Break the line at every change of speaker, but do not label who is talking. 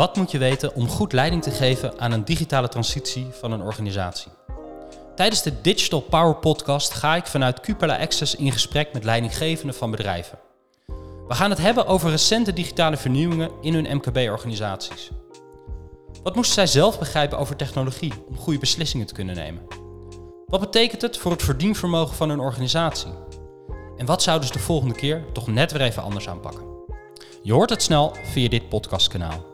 Wat moet je weten om goed leiding te geven aan een digitale transitie van een organisatie? Tijdens de Digital Power Podcast ga ik vanuit Cupola Access in gesprek met leidinggevenden van bedrijven. We gaan het hebben over recente digitale vernieuwingen in hun MKB-organisaties. Wat moesten zij zelf begrijpen over technologie om goede beslissingen te kunnen nemen? Wat betekent het voor het verdienvermogen van hun organisatie? En wat zouden ze de volgende keer toch net weer even anders aanpakken? Je hoort het snel via dit podcastkanaal.